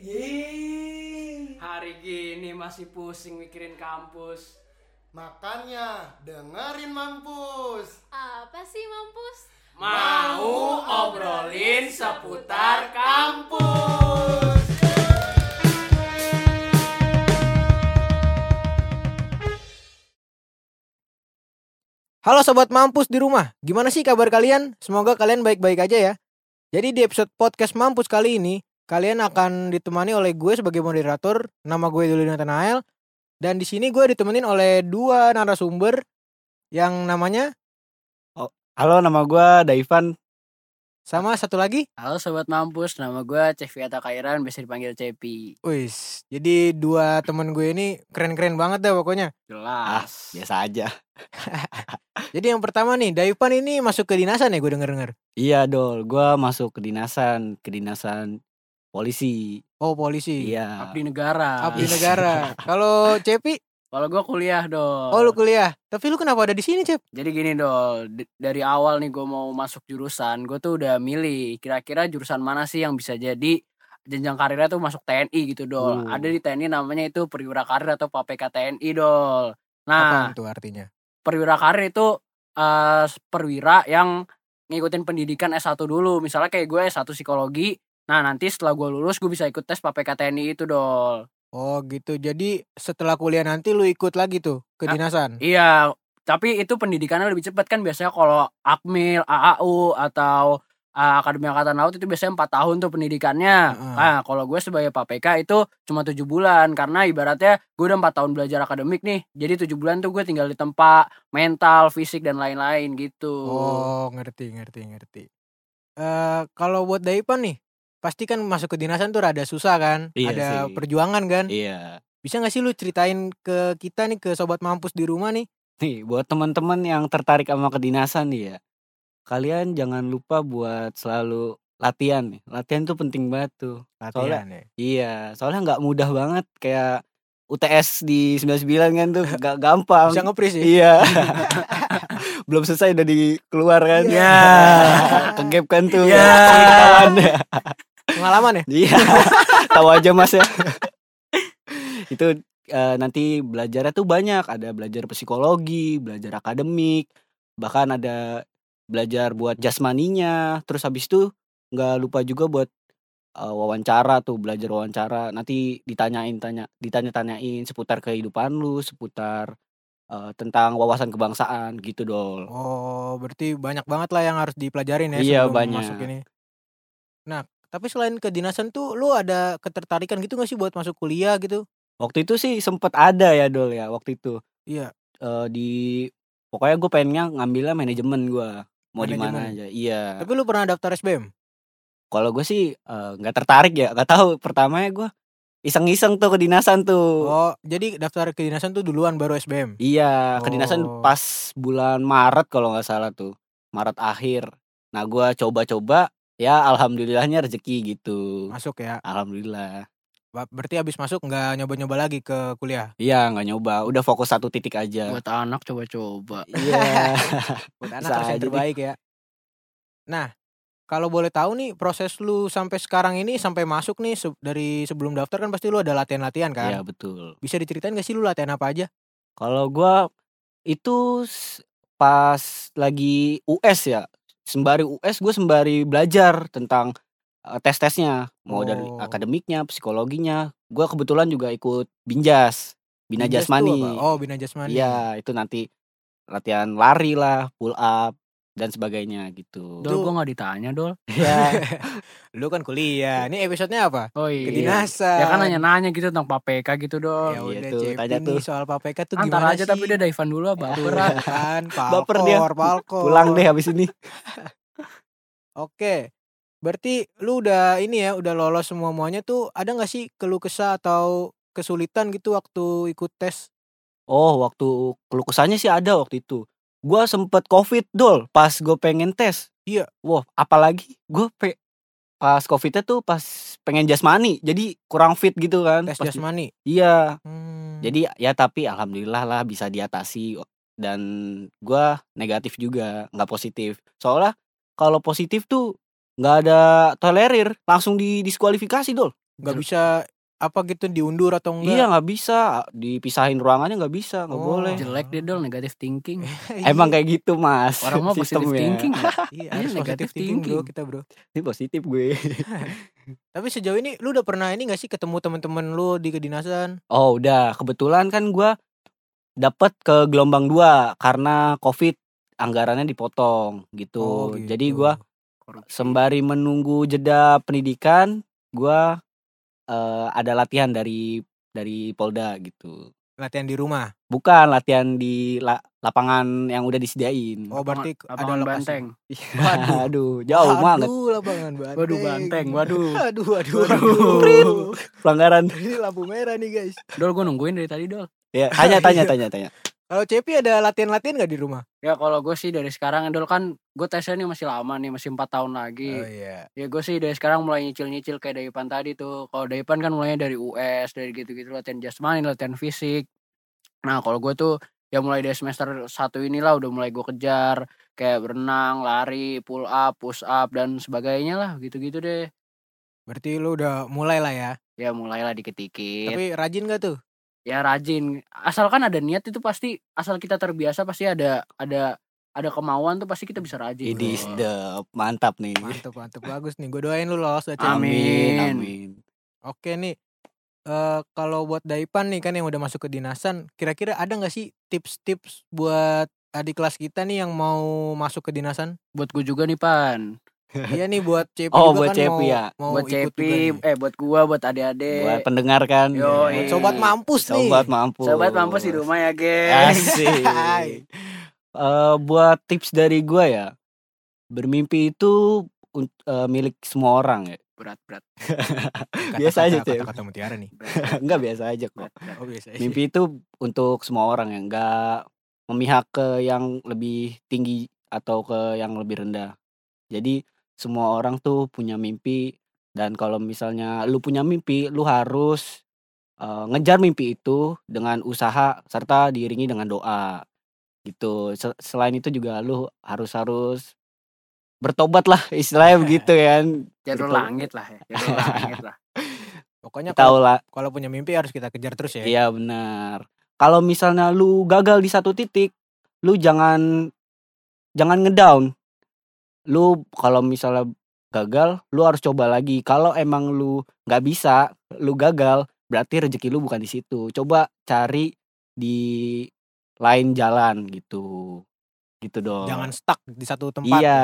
Yeay. Hari gini masih pusing mikirin kampus. Makanya dengerin mampus. Apa sih mampus? Mau obrolin seputar kampus. Halo sobat mampus di rumah, gimana sih kabar kalian? Semoga kalian baik-baik aja ya. Jadi di episode podcast mampus kali ini, kalian akan ditemani oleh gue sebagai moderator, nama gue Dulu Nathanael, dan di sini gue ditemenin oleh dua narasumber yang namanya Halo, nama gua Daivan. sama satu lagi. Halo sobat mampus, nama gue Ceviata Kairan, biasa dipanggil Cepi. Wis, jadi dua temen gue ini keren-keren banget dah pokoknya. Ah, Jelas. biasa aja. Jadi yang pertama nih, Daipan ini masuk ke dinasan ya gue denger-denger. Iya, Dol. Gua masuk kedinasan, kedinasan polisi. Oh polisi, Iya. Abdi negara. abdi negara. Kalau Cepi, Kalau gue kuliah dong. oh lu kuliah. Tapi lu kenapa ada di sini Cep? Jadi gini dol, d- dari awal nih gue mau masuk jurusan, gue tuh udah milih kira-kira jurusan mana sih yang bisa jadi jenjang karirnya tuh masuk TNI gitu dol. Uh. Ada di TNI namanya itu perwira karir atau PPK TNI dol. Nah, Apaan tuh artinya? perwira karir itu eh perwira yang ngikutin pendidikan S1 dulu. Misalnya kayak gue S1 psikologi. Nah, nanti setelah gue lulus gue bisa ikut tes PPK TNI itu dol. Oh gitu. Jadi setelah kuliah nanti lu ikut lagi tuh ke Ah, dinasan. Iya, tapi itu pendidikannya lebih cepat kan biasanya kalau Akmil, AAU atau uh, Akademi Angkatan Laut itu biasanya empat tahun tuh pendidikannya. Heeh. Nah, kalau gue sebagai PPK itu cuma tujuh bulan karena ibaratnya gue udah empat tahun belajar akademik nih. Jadi tujuh bulan tuh gue tinggal di tempat mental, fisik dan lain-lain gitu. Oh ngerti ngerti ngerti. Eh kalau buat Daipan nih, pasti kan masuk ke dinasan tuh rada susah kan? Iya ada sih. perjuangan kan? Iya. Bisa gak sih lu ceritain ke kita nih ke sobat mampus di rumah nih? Nih, buat teman-teman yang tertarik sama kedinasan nih ya. Kalian jangan lupa buat selalu latihan nih. Latihan tuh penting banget tuh. Latihan ya. Iya, soalnya nggak mudah banget kayak UTS di 99 kan tuh gak gampang. Bisa ngepris ya? Iya. Belum selesai udah dikeluar kan. Iya. Kegap kan tuh. Iya. Ketahuan ya. Pengalaman ya? Iya. Tahu aja Mas ya. Itu eh, nanti belajarnya tuh banyak, ada belajar psikologi, belajar akademik, bahkan ada belajar buat jasmaninya. Terus habis itu nggak lupa juga buat eh, wawancara tuh, belajar wawancara. Nanti ditanyain tanya ditanya-tanyain seputar kehidupan lu, seputar eh, tentang wawasan kebangsaan gitu dol. Oh, berarti banyak banget lah yang harus dipelajarin ya Iya, sebelum banyak. masuk ini. Nah, tapi selain kedinasan tuh lu ada ketertarikan gitu gak sih buat masuk kuliah gitu? Waktu itu sih sempet ada ya dol ya waktu itu. Iya. eh, di pokoknya gue pengennya ngambilnya manajemen gue mau di mana aja iya Tapi lu pernah daftar SBM? kalau gue sih eh, nggak tertarik ya nggak tahu pertamanya gue iseng-iseng tuh kedinasan tuh Oh, jadi daftar kedinasan tuh duluan baru SBM. iya kedinasan Oh. pas bulan Maret kalau nggak salah tuh Maret akhir nah gue coba-coba ya alhamdulillahnya rezeki gitu Masuk ya. alhamdulillah Berarti abis masuk nggak nyoba-nyoba lagi ke kuliah. iya nggak nyoba udah fokus satu titik aja Buat anak coba-coba. iya Buat anak harus yang terbaik ya. Nah, kalau boleh tahu nih proses lu sampai sekarang ini sampai masuk nih se- dari sebelum daftar kan pasti lu ada latihan-latihan kan? iya betul Bisa diceritain gak sih lu latihan apa aja? Kalau gua itu pas lagi US ya, sembari US gue sembari belajar tentang eh, tes-tesnya, mau dari Oh. akademiknya, psikologinya. Gua kebetulan juga ikut Binjas, Bina Binjas Jasmani. Oh, Bina Jasmani. Iya, itu nanti latihan lari lah, pull up dan sebagainya gitu. Dol, gue gak ditanya dol. Iya. Lu kan kuliah. Ini episodenya apa? Oh iya. Kedinasan. Ya kan nanya-nanya gitu tentang PPK gitu dol. Ya Iya udah tuh, Cepi tanya tuh. soal PPK tuh Antar gimana aja sih? tapi dia Daivan dulu apa? Berat. kan, Baper dia. palkor, palkor. Pulang deh habis ini. Oke. Berarti lu udah ini ya, udah lolos semua-muanya tuh ada nggak sih keluh kesah atau kesulitan gitu waktu ikut tes? Oh, waktu keluh kesahnya sih ada waktu itu. Gua sempet covid dol pas gue pengen tes. Iya. Wah, apalagi gue pe pas covidnya tuh pas pengen jasmani, jadi kurang fit gitu kan. Tes Pas di- jasmani. Iya. Hmm. Jadi ya tapi alhamdulillah lah bisa diatasi dan gua negatif juga, nggak positif. Soalnya kalau positif tuh nggak ada tolerir, langsung didiskualifikasi dol. nggak bisa apa gitu diundur atau enggak Iya nggak bisa dipisahin ruangannya nggak bisa nggak Oh. boleh. jelek deh dol negatif thinking Emang kayak gitu mas. orang mau positif thinking ya. iya, Iya, harus negative positive thinking bro thinking. kita bro Ini positif gue. tapi sejauh ini lu udah pernah ini gak sih ketemu teman-teman lu di kedinasan Oh udah kebetulan kan gua dapat ke gelombang dua karena covid anggarannya dipotong gitu. Oh, Jadi gitu. gua sembari menunggu jeda pendidikan gua eh, ada latihan dari dari Polda gitu. latihan di rumah Bukan latihan di la- lapangan yang udah disediain. oh berarti ada lapangan lokasi banteng Waduh. Aduh, jauh banget Aduh, lapangan banteng. waduh banteng waduh Aduh, aduh, Waduh. aduh. pelanggaran. Ini lampu merah nih guys. dol gue nungguin dari tadi dol Ya, tanya tanya tanya tanya. Kalau Cepi ada latihan-latihan gak di rumah? ya kalau gue sih dari sekarang dol kan gue tesnya nih masih lama nih masih empat tahun lagi iya. ya gue sih dari sekarang mulai nyicil-nyicil kayak Daipan tadi tuh kalau Daipan kan mulainya dari US dari gitu-gitu latihan jasmani latihan fisik nah kalau gue tuh ya mulai dari semester satu inilah udah mulai gue kejar kayak berenang lari pull up push up dan sebagainya lah gitu-gitu deh Berarti lu udah mulai lah ya. ya mulailah dikit-dikit Tapi rajin gak tuh? Ya rajin asalkan ada niat itu pasti asal kita terbiasa pasti ada ada ada kemauan tuh pasti kita bisa rajin Ini sedap, mantap nih. Mantap, mantap. Bagus nih. Gue doain lu lolos ya, Cep. Amin. amin. Oke nih. eh kalau buat Daipan nih kan yang udah masuk ke dinasan, kira-kira ada nggak sih tips-tips buat adik kelas kita nih yang mau masuk ke dinasan? buat gue juga nih pan iya nih buat Cepi Oh, juga buat kan Cepi mau, ya. mau buat ikut juga Cepi nih. eh buat gua buat adik-adik Buat pendengar kan. Yo, Ya. Buat sobat mampus nih. Sobat mampus. sobat mampus di rumah ya guys Asik. Hai. Eh, buat tips dari gua ya, bermimpi itu eh, milik semua orang ya. berat berat Biasa aja, Cep. Kata-kata mutiara nih. Enggak biasa aja kok. berat, berat. Oh biasa. aja. Mimpi itu untuk semua orang ya, enggak memihak ke yang lebih tinggi atau ke yang lebih rendah. Jadi semua orang tuh punya mimpi dan kalau misalnya lu punya mimpi, lu harus eh, ngejar mimpi itu dengan usaha serta diiringi dengan doa. Gitu. Se- Selain itu juga lu harus harus bertobat lah istilahnya begitu kan. jalur Betul. langit lah ya jalur langit lah Pokoknya Tahu kalau lah. kalau punya mimpi harus kita kejar terus ya. Iya benar. Kalau misalnya lu gagal di satu titik, lu jangan jangan ngedown. Lu kalau misalnya gagal, lu harus coba lagi. Kalau emang lu nggak bisa, lu gagal, berarti rezeki lu bukan di situ. Coba cari di lain jalan gitu. Gitu dong. Jangan stuck di satu tempat. Iya.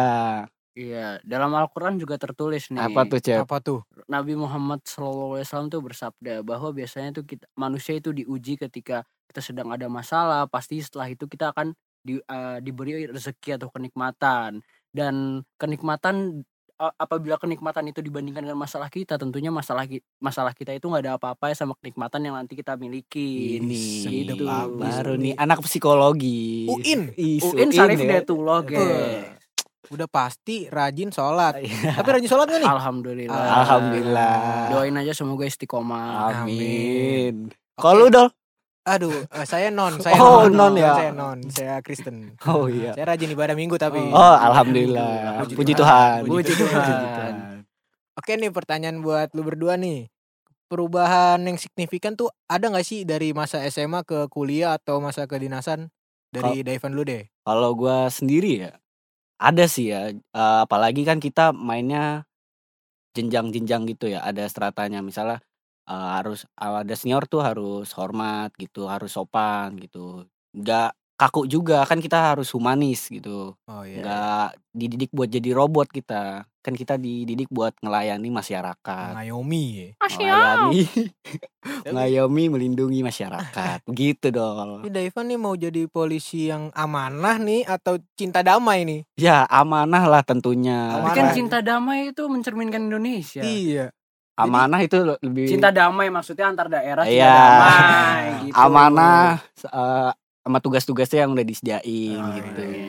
iya dalam Al-Quran juga tertulis nih Apa tuh, Cep? Apa tuh? Nabi Muhammad SAW tuh bersabda bahwa biasanya tuh kita manusia itu diuji ketika kita sedang ada masalah pasti setelah itu kita akan di, eh, diberi rezeki atau kenikmatan dan kenikmatan apabila kenikmatan itu dibandingkan dengan masalah kita tentunya masalah masalah kita itu nggak ada apa-apa ya sama kenikmatan yang nanti kita miliki Ini Gitu. baru nih anak psikologi. UIN. Is, UIN Sarif ya. Betul. guys Udah pasti rajin sholat. Iya. Tapi rajin sholat gak nih? Alhamdulillah Alhamdulillah. doain aja semoga istiqomah Amin. Oke. Kalau dong? Aduh, eh, saya non, saya Oh, non, non ya. Saya non, saya Kristen. Oh iya. Saya rajin ibadah minggu tapi. Oh, alhamdulillah. Puji Puji Tuhan. Tuhan. Puji Tuhan. Oke nih pertanyaan buat lu berdua nih. Perubahan yang signifikan tuh ada nggak sih dari masa SMA ke kuliah atau masa kedinasan? Dari Daivan lu deh. Kalau gua sendiri ya ada sih ya. Eh, apalagi kan kita mainnya jenjang-jenjang gitu ya. Ada stratanya misalnya eh, harus ada senior tuh harus hormat gitu, harus sopan gitu. Enggak kaku juga kan kita harus humanis gitu. Oh iya. Enggak dididik buat jadi robot kita. Kan kita dididik buat ngelayani masyarakat. Ngayomi. ya. Melayani, Tapi, ngayomi, melindungi masyarakat. Begitu dong. ini Daivan nih mau jadi polisi yang amanah nih atau cinta damai nih? Ya amanah lah tentunya. Tapi Amanah. kan cinta damai itu mencerminkan Indonesia. Iya. Amanah itu lebih Cinta damai maksudnya antar daerah cinta Iya. damai gitu. amanah eh, sama tugas-tugasnya yang udah disediain Oh, gitu. iya.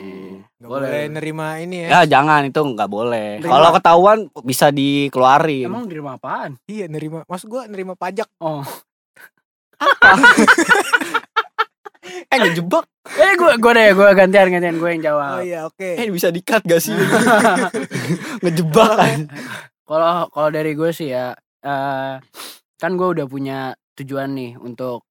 Gak Boleh. boleh nerima ini Ya ya. jangan itu nggak boleh. Kalau ketahuan bisa dikeluarin. Emang di rumah apaan? Iya nerima. Maksud gua nerima pajak. Oh. eh ngejebak. Eh gue gue deh gue gantian gantian gue yang Oh jawab. iya oke. Eh bisa dikat gak sih? ngejebak kan. Kalau kalau dari gue sih ya eh kan gue udah punya tujuan nih untuk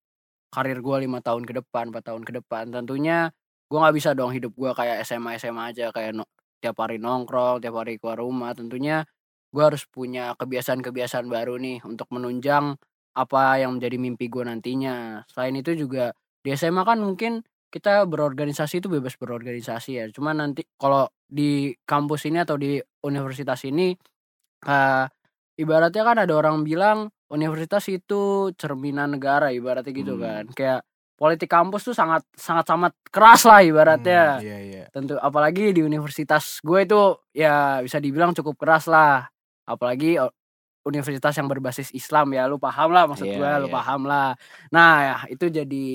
karir gue lima tahun ke depan, 4 tahun ke depan. Tentunya gue nggak bisa dong hidup gue kayak SMA SMA aja kayak no- tiap hari nongkrong, tiap hari keluar rumah. Tentunya gue harus punya kebiasaan-kebiasaan baru nih untuk menunjang apa yang menjadi mimpi gue nantinya. Selain itu juga di SMA kan mungkin kita berorganisasi itu bebas berorganisasi ya. Cuma nanti kalau di kampus ini atau di universitas ini eh ibaratnya kan ada orang bilang universitas itu cerminan negara ibaratnya gitu Hmm. kan. Kayak politik kampus tuh sangat sangat sangat keras lah ibaratnya. Hmm, iya iya. Tentu apalagi di universitas gue itu ya bisa dibilang cukup keras lah. Apalagi o- universitas yang berbasis Islam ya, lu paham lah maksud Iya, gue, lu iya. paham lah. Nah, ya, itu jadi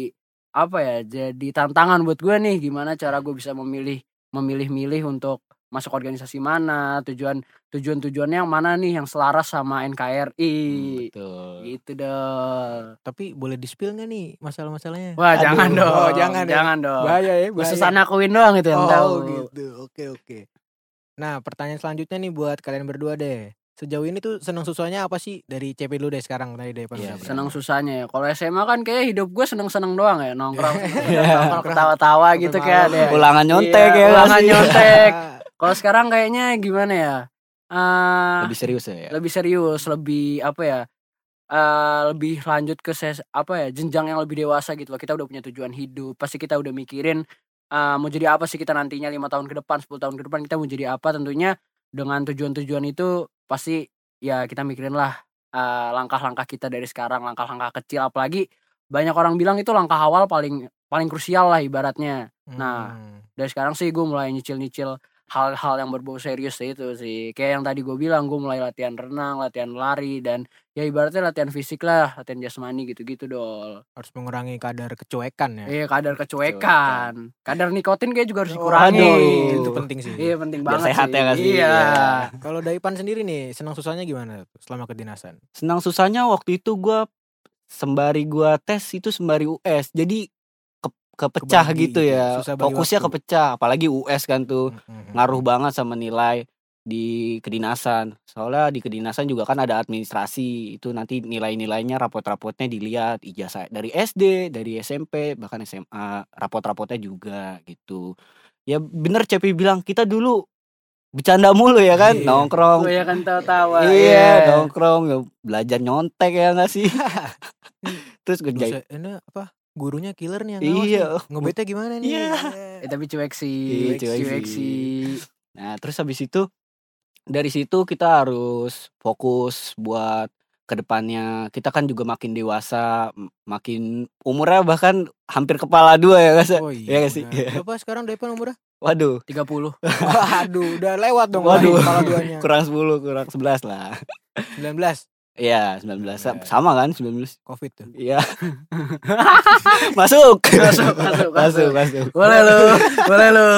apa ya? Jadi tantangan buat gue nih gimana cara gue bisa memilih memilih-milih untuk masuk organisasi mana, tujuan tujuan-tujuannya yang mana nih yang selaras sama NKRI. Hmm, betul. Gitu dong. Tapi boleh di spill nggak nih masalah-masalahnya? Wah, Aduh, jangan dong. Oh, jangan ya. Jangan dong. Bahaya ya, Khusus bahaya. anak Queen doang itu yang oh, tahu. gitu. Oke, oke. Nah, pertanyaan selanjutnya nih buat kalian berdua deh. Sejauh ini tuh senang susahnya apa sih dari CP lu deh sekarang tadi deh Iya, Pak? senang susahnya ya. Kalau SMA kan kayak hidup gue seneng-seneng doang ya nongkrong, Iya. nongkrong ketawa-tawa Sampai gitu kayak ada. Ulangan nyontek Iya, ya ulangan nyontek. Kalau sekarang kayaknya gimana ya? Eh Lebih serius ya. lebih serius, lebih apa ya? eh lebih lanjut ke ses, apa ya jenjang yang lebih dewasa gitu loh kita udah punya tujuan hidup pasti kita udah mikirin eh mau jadi apa sih kita nantinya lima tahun ke depan 10 tahun ke depan kita mau jadi apa tentunya dengan tujuan-tujuan itu pasti ya kita mikirin lah eh, langkah-langkah kita dari sekarang langkah-langkah kecil apalagi banyak orang bilang itu langkah awal paling paling krusial lah ibaratnya Nah, Hmm. dari sekarang sih gue mulai nyicil-nyicil hal-hal yang berbau serius itu sih kayak yang tadi gue bilang gue mulai latihan renang latihan lari dan ya ibaratnya latihan fisik lah latihan jasmani gitu-gitu dol harus mengurangi kadar kecuekan ya. iya kadar kecuekan kadar nikotin kayak juga harus Oh, dikurangi aduh. Itu penting sih. iya penting Biar banget sehat sih. ya nggak sih? iya Iya. Kalau Daipan sendiri nih, senang susahnya gimana tuh selama kedinasan? Senang susahnya waktu itu gua sembari gua tes itu sembari US. Jadi kepecah Kebagi, gitu ya. Fokusnya waktu. kepecah, apalagi US kan tuh Mhm. ngaruh banget sama nilai di kedinasan. Soalnya di kedinasan juga kan ada administrasi. Itu nanti nilai-nilainya rapot-rapotnya dilihat ijazah dari SD, dari SMP, bahkan SMA, rapot-rapotnya juga gitu. Ya bener Cepi bilang kita dulu bercanda mulu ya kan, Iya. nongkrong. gue ya kan tawa-tawa Iya, nongkrong ya, belajar nyontek ya nggak sih? Terus kerja Dosen- ini apa? Gurunya killer nih yang Iya. ngawas nih. Ngebetnya gimana nih? Iya. Eh, tapi cuek sih Iya, cuek cuek sih. sih Nah, terus habis itu dari situ kita harus fokus buat ke depannya. Kita kan juga makin dewasa, makin umurnya bahkan hampir kepala dua ya guys. Oh Iya iya. nggak sih? udah. Berapa sekarang Daipan umurnya? Waduh, 30 Waduh, udah lewat dong. Waduh. kepala duanya. kurang 10, kurang 11 lah. 19 Iya, 19 Sa- Iya. sama kan 19. Covid tuh. Iya. masuk. Masuk, masuk, masuk, masuk. boleh lu boleh lu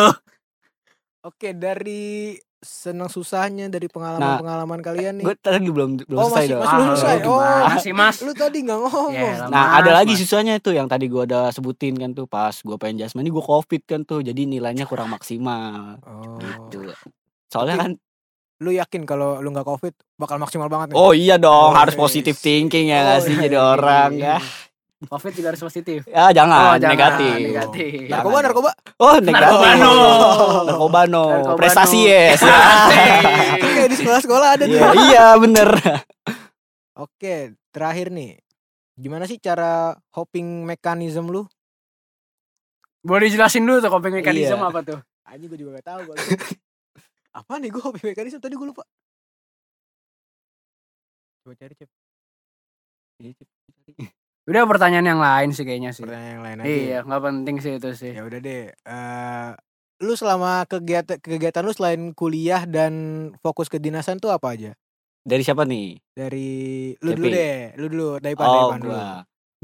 Oke, dari senang susahnya dari pengalaman-pengalaman kalian nih. Gue tadi belum belum Oh, selesai masih- dong. masih belum selesai. lu Oh. gimana sih mas Lu tadi nggak ngomong. Yelah. Nah, Mas, ada lagi Mas. susahnya itu yang tadi gua udah sebutin kan tuh pas gua pengen jasmani gua covid kan tuh jadi nilainya kurang maksimal Oh. gitu. Soalnya Tapi- kan Lu yakin kalau lu nggak Covid bakal maksimal banget nih? oh iya dong Oh, harus yes. positive thinking ya Oh, sih iya, jadi iya, orang iya. ya. covid juga harus positif Ya jangan, Oh, jangan, negatif. negatif. Narkoba, narkoba. Oh, negatif. Narkoba no. Narkoba no. Narkoba Prestasi no. yes. Kayak di sekolah-sekolah ada tuh. Iya, iya bener. Oke, terakhir nih. Gimana sih cara hopping mekanisme lu? boleh dijelasin dulu tuh coping mechanism Iya. apa tuh Anjing gue juga gak tahu gua. Apa nih gue hopping mekanisme tadi gue lupa. Coba cari cep. udah pertanyaan yang lain sih kayaknya sih Pertanyaan yang lain aja. iya nggak penting sih itu sih Ya udah deh. eh lu selama kegiatan kegiatan lu selain kuliah dan fokus ke dinasan tuh apa aja? Dari siapa nih? Dari lu Cepi. dulu deh, lu dulu, Daipan, Oh, Daipan dulu. gua.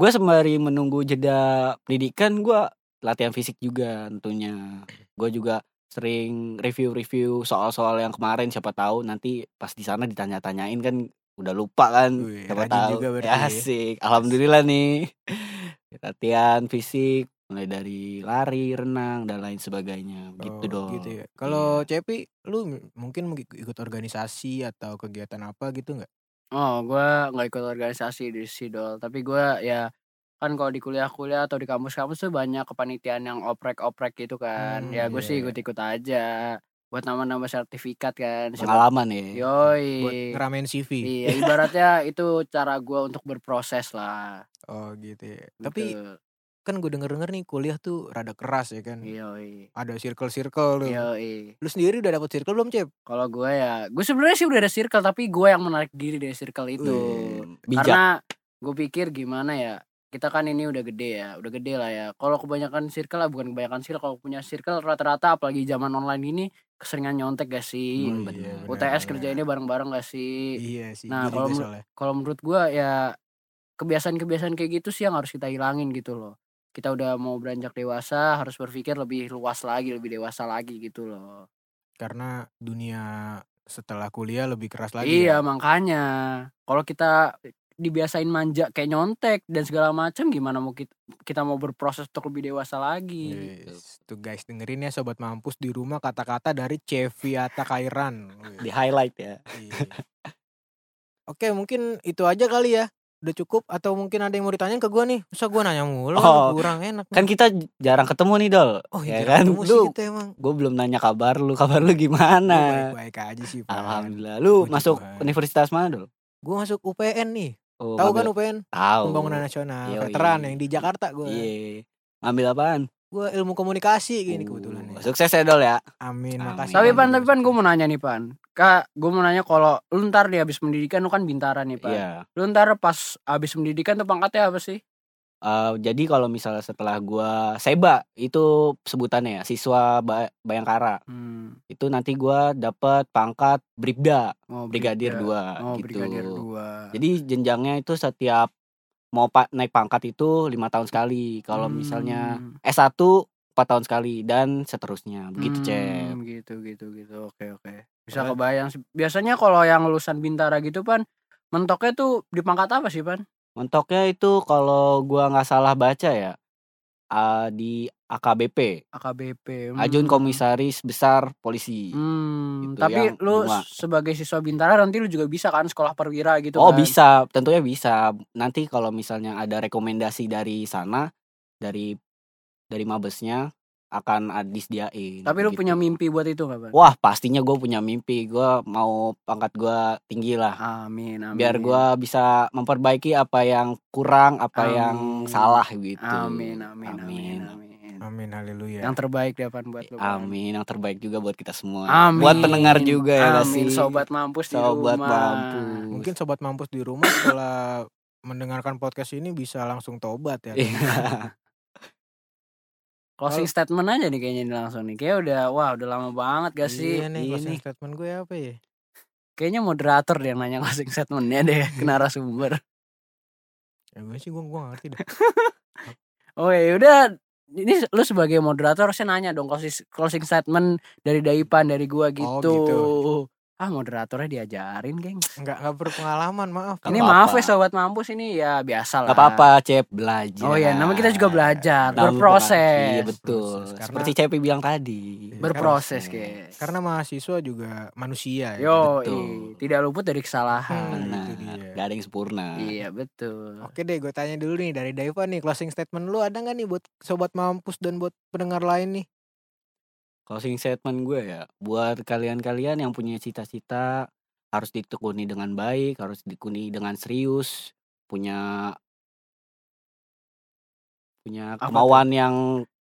Gua sembari menunggu jeda pendidikan gua latihan fisik juga tentunya. Gua juga sering review-review soal-soal yang kemarin siapa tahu nanti pas di sana ditanya-tanyain kan udah lupa kan Wih, siapa tahu juga berarti ya, ya. asik alhamdulillah nih latihan fisik mulai dari lari renang dan lain sebagainya gitu Oh, dong Gitu ya. Kalau Iya. Cepi, lu mungkin ikut- organisasi atau kegiatan apa gitu nggak? Oh, gua nggak ikut organisasi di Sidol, tapi gua ya kan kalau di kuliah-kuliah atau di kampus-kampus tuh banyak kepanitiaan yang oprek-oprek gitu kan. Hmm, ya gue sih iya. ikut-ikut aja buat nambah-nambah sertifikat kan. Pengalaman ya. Yoi. buat ngeramein CV. Iya, ibaratnya itu cara gua untuk berproses lah. Oh gitu ya. Tapi Betul. kan gue denger-denger nih kuliah tuh rada keras ya kan. Yoi. Ada circle-circle tuh. Yoi. Lu sendiri udah dapet circle belum, Cep? Kalau gue ya, gue sebenarnya sih udah ada circle tapi gue yang menarik diri dari circle itu. Wih, Bijak. Karena gue pikir gimana ya, kita kan ini udah gede ya, udah gede lah ya. Kalau kebanyakan circle lah, bukan kebanyakan circle, kalau punya circle rata-rata apalagi zaman online ini keseringan nyontek gak sih? Hmm, Oh, bener, UTS bener. kerjainnya bareng-bareng gak sih? Iya sih. Nah, kalau. Kalau menurut gue ya kebiasaan-kebiasaan kayak gitu sih yang harus kita hilangin gitu loh. Kita udah mau beranjak dewasa, harus berpikir lebih luas lagi, lebih dewasa lagi gitu loh. Karena dunia setelah kuliah lebih keras lagi. Iya ya. makanya kalau kita dibiasain manja kayak nyontek dan segala macam gimana mau kita, kita mau berproses untuk lebih dewasa lagi. Yes. Tuh guys dengerin ya sobat mampus di rumah kata-kata dari Ceviata Kairan. Di highlight ya. iya. Oke mungkin itu aja kali ya. Udah cukup atau mungkin ada yang mau ditanyain ke gua nih? Masa gua nanya mulu Oh, kurang enak. Kan kita jarang ketemu nih Dol. oh ya iya kan? Lu gue belum nanya kabar lu, kabar lu gimana? Baik-baik aja sih Pan. Alhamdulillah. Lu Puji masuk Tuhan. universitas mana Dol? Gua masuk UPN nih. Oh, Tahu kan UPN? Tahu. Pembangunan Nasional Yoi. Veteran yang di Jakarta gua. Iya. Ngambil apaan? Gua ilmu komunikasi gini Uh, kebetulan ya. Sukses ya Dol ya. Amin, Amin. makasih. Tapi Pan, tapi pan gue mau nanya nih pan. Kak, gue mau nanya kalau lu ntar di habis pendidikan lu kan bintara nih pan. Iya. Lu ntar pas habis pendidikan tuh pangkatnya apa sih? Eh, jadi kalau misalnya setelah gua seba itu sebutannya ya, siswa Ba- Bayangkara. Hmm. Itu nanti gua dapat pangkat Bribda, Oh, Brigadir. 2 Oh, gitu. brigadir 2. Jadi jenjangnya itu setiap mau pa- naik pangkat itu lima tahun sekali. Kalau misalnya Hmm. S1 4 tahun sekali dan seterusnya. Begitu, Cep. Hmm, gitu gitu gitu. Oke oke. Bisa kebayang. Biasanya kalau yang lulusan bintara gitu pan mentoknya tuh di pangkat apa sih pan? Mentoknya itu kalau gua nggak salah baca ya eh, di AKBP, AKBP. Ajun Hmm. Komisaris Besar Polisi. Hmm, Gitu, tapi yang lu sebagai siswa bintara nanti lu juga bisa kan sekolah perwira gitu oh kan? bisa, tentunya bisa. Nanti kalau misalnya ada rekomendasi dari sana, dari dari mabesnya akan disediain. Tapi lu gitu. punya mimpi buat itu gak pan? Wah pastinya gue punya mimpi. Gue mau pangkat gue tinggi lah. Amin amin. Biar gue bisa memperbaiki apa yang kurang, apa yang Amin. salah gitu. Amin amin amin amin. Amin haleluya. Yang terbaik deh pan buat lu. Amin, yang terbaik juga buat kita semua. Amin. Buat pendengar juga ya Amin sih? sobat mampus di Sobat rumah. mampus. Mungkin sobat mampus di rumah setelah mendengarkan podcast ini bisa langsung tobat ya. Iya. Closing statement aja nih kayaknya ini langsung nih. Kayak udah wah udah lama banget gak sih? Iya nih Ini closing statement gue apa ya? kayaknya moderator deh yang nanya closing statementnya deh ke narasumber. Ya gue sih gue gue ngerti dah. Oh ya udah ini lu sebagai moderator harusnya nanya dong closing closing statement dari Daipan dari gua gitu. gitu. Ah moderatornya diajarin, geng. Enggak enggak berpengalaman, maaf. Nggak ini apa-apa. maaf ya sobat mampus ini ya biasa lah. Gak apa-apa, Cep, belajar. Oh ya, nama kita juga belajar, Nama berproses. Iya betul. Proses, karena- Seperti Cepi bilang tadi. Iya, Berproses, Proses. guys. Karena mahasiswa juga manusia ya. Yo, betul. tidak luput dari kesalahan. Hmm. Benar. itu dia. Gak ada yang sempurna. Iya, betul. Oke deh, gue tanya dulu nih dari Daiva nih closing statement lu ada nggak nih buat sobat mampus dan buat pendengar lain nih? Closing statement gue ya, buat kalian-kalian yang punya cita-cita harus ditekuni dengan baik, harus ditekuni dengan serius, punya punya Apa kemauan yang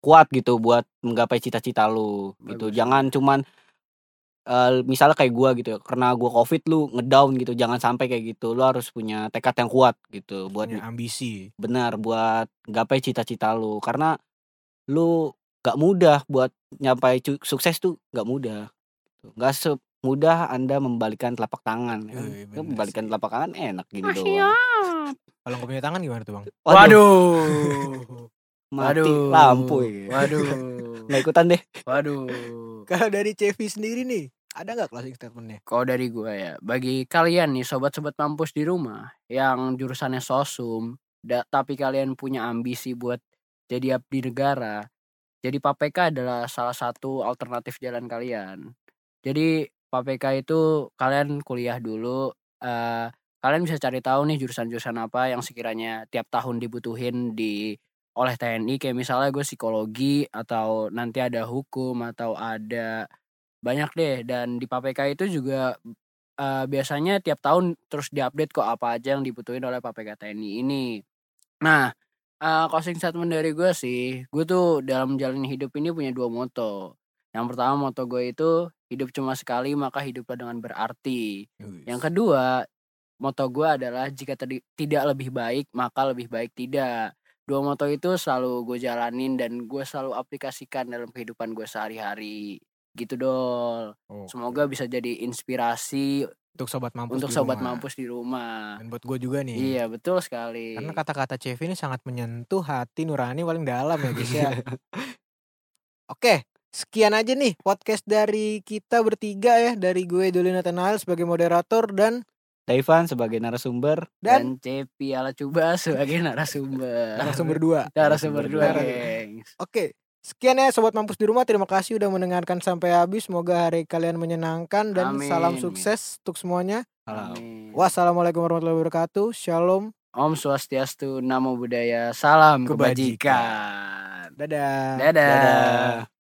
kuat gitu buat menggapai cita-cita lu gitu. Jangan cuman eh, misalnya kayak gua gitu ya, karena gua covid lu ngedown gitu, jangan sampai kayak gitu. Lu harus punya tekad yang kuat gitu buat Punya ambisi. benar buat gapai cita-cita lu karena lu gak mudah buat nyampai sukses tuh gak mudah gak semudah anda membalikan telapak tangan ya kan? Wih, Kan bener membalikan sih. telapak tangan enak gini Masih doang Kalau nggak punya tangan gimana tuh bang? Waduh. mati Waduh. lampu ya. Waduh. nggak ikutan deh Waduh. Kalau dari Cevi sendiri nih, ada nggak closing statementnya? Kalau dari gua ya, bagi kalian nih sobat-sobat mampus di rumah yang jurusannya sosum, da- tapi kalian punya ambisi buat jadi abdi negara, jadi PAPK adalah salah satu alternatif jalan kalian. Jadi PAPK itu kalian kuliah dulu, eh, kalian bisa cari tahu nih jurusan-jurusan apa yang sekiranya tiap tahun dibutuhin di oleh TNI kayak misalnya gue psikologi atau nanti ada hukum atau ada banyak deh dan di PPK itu juga eh, biasanya tiap tahun terus diupdate kok apa aja yang dibutuhin oleh PPK TNI ini. Nah, eh, closing statement dari gue sih, gue tuh dalam menjalani hidup ini punya dua moto. Yang pertama moto gue itu hidup cuma sekali maka hiduplah dengan berarti. Yang kedua, moto gue adalah jika tadi tidak lebih baik maka lebih baik tidak. Dua moto itu selalu gue jalanin dan gue selalu aplikasikan dalam kehidupan gue sehari-hari. Gitu dol. Oke. Semoga bisa jadi inspirasi untuk sobat mampus untuk di sobat rumah. mampus di rumah. dan buat gue juga nih Iya betul sekali. karena kata-kata Cevi ini sangat menyentuh hati nurani paling dalam ya guys ya oke sekian aja nih podcast dari kita bertiga ya dari gue Doli Nathanael sebagai moderator dan Daivan sebagai narasumber. dan dan Cepi ala coba sebagai narasumber. narasumber dua narasumber dua, gengs. Oke, sekian ya sobat mampus di rumah. Terima kasih udah mendengarkan sampai habis. Semoga hari kalian menyenangkan dan Amin, salam amin. sukses untuk semuanya. Halo. Amin. Wassalamualaikum warahmatullahi wabarakatuh. Shalom. Om Swastiastu, Namo Buddhaya, salam Kebajikan. kebajikan. Dadah. Dadah. Dadah.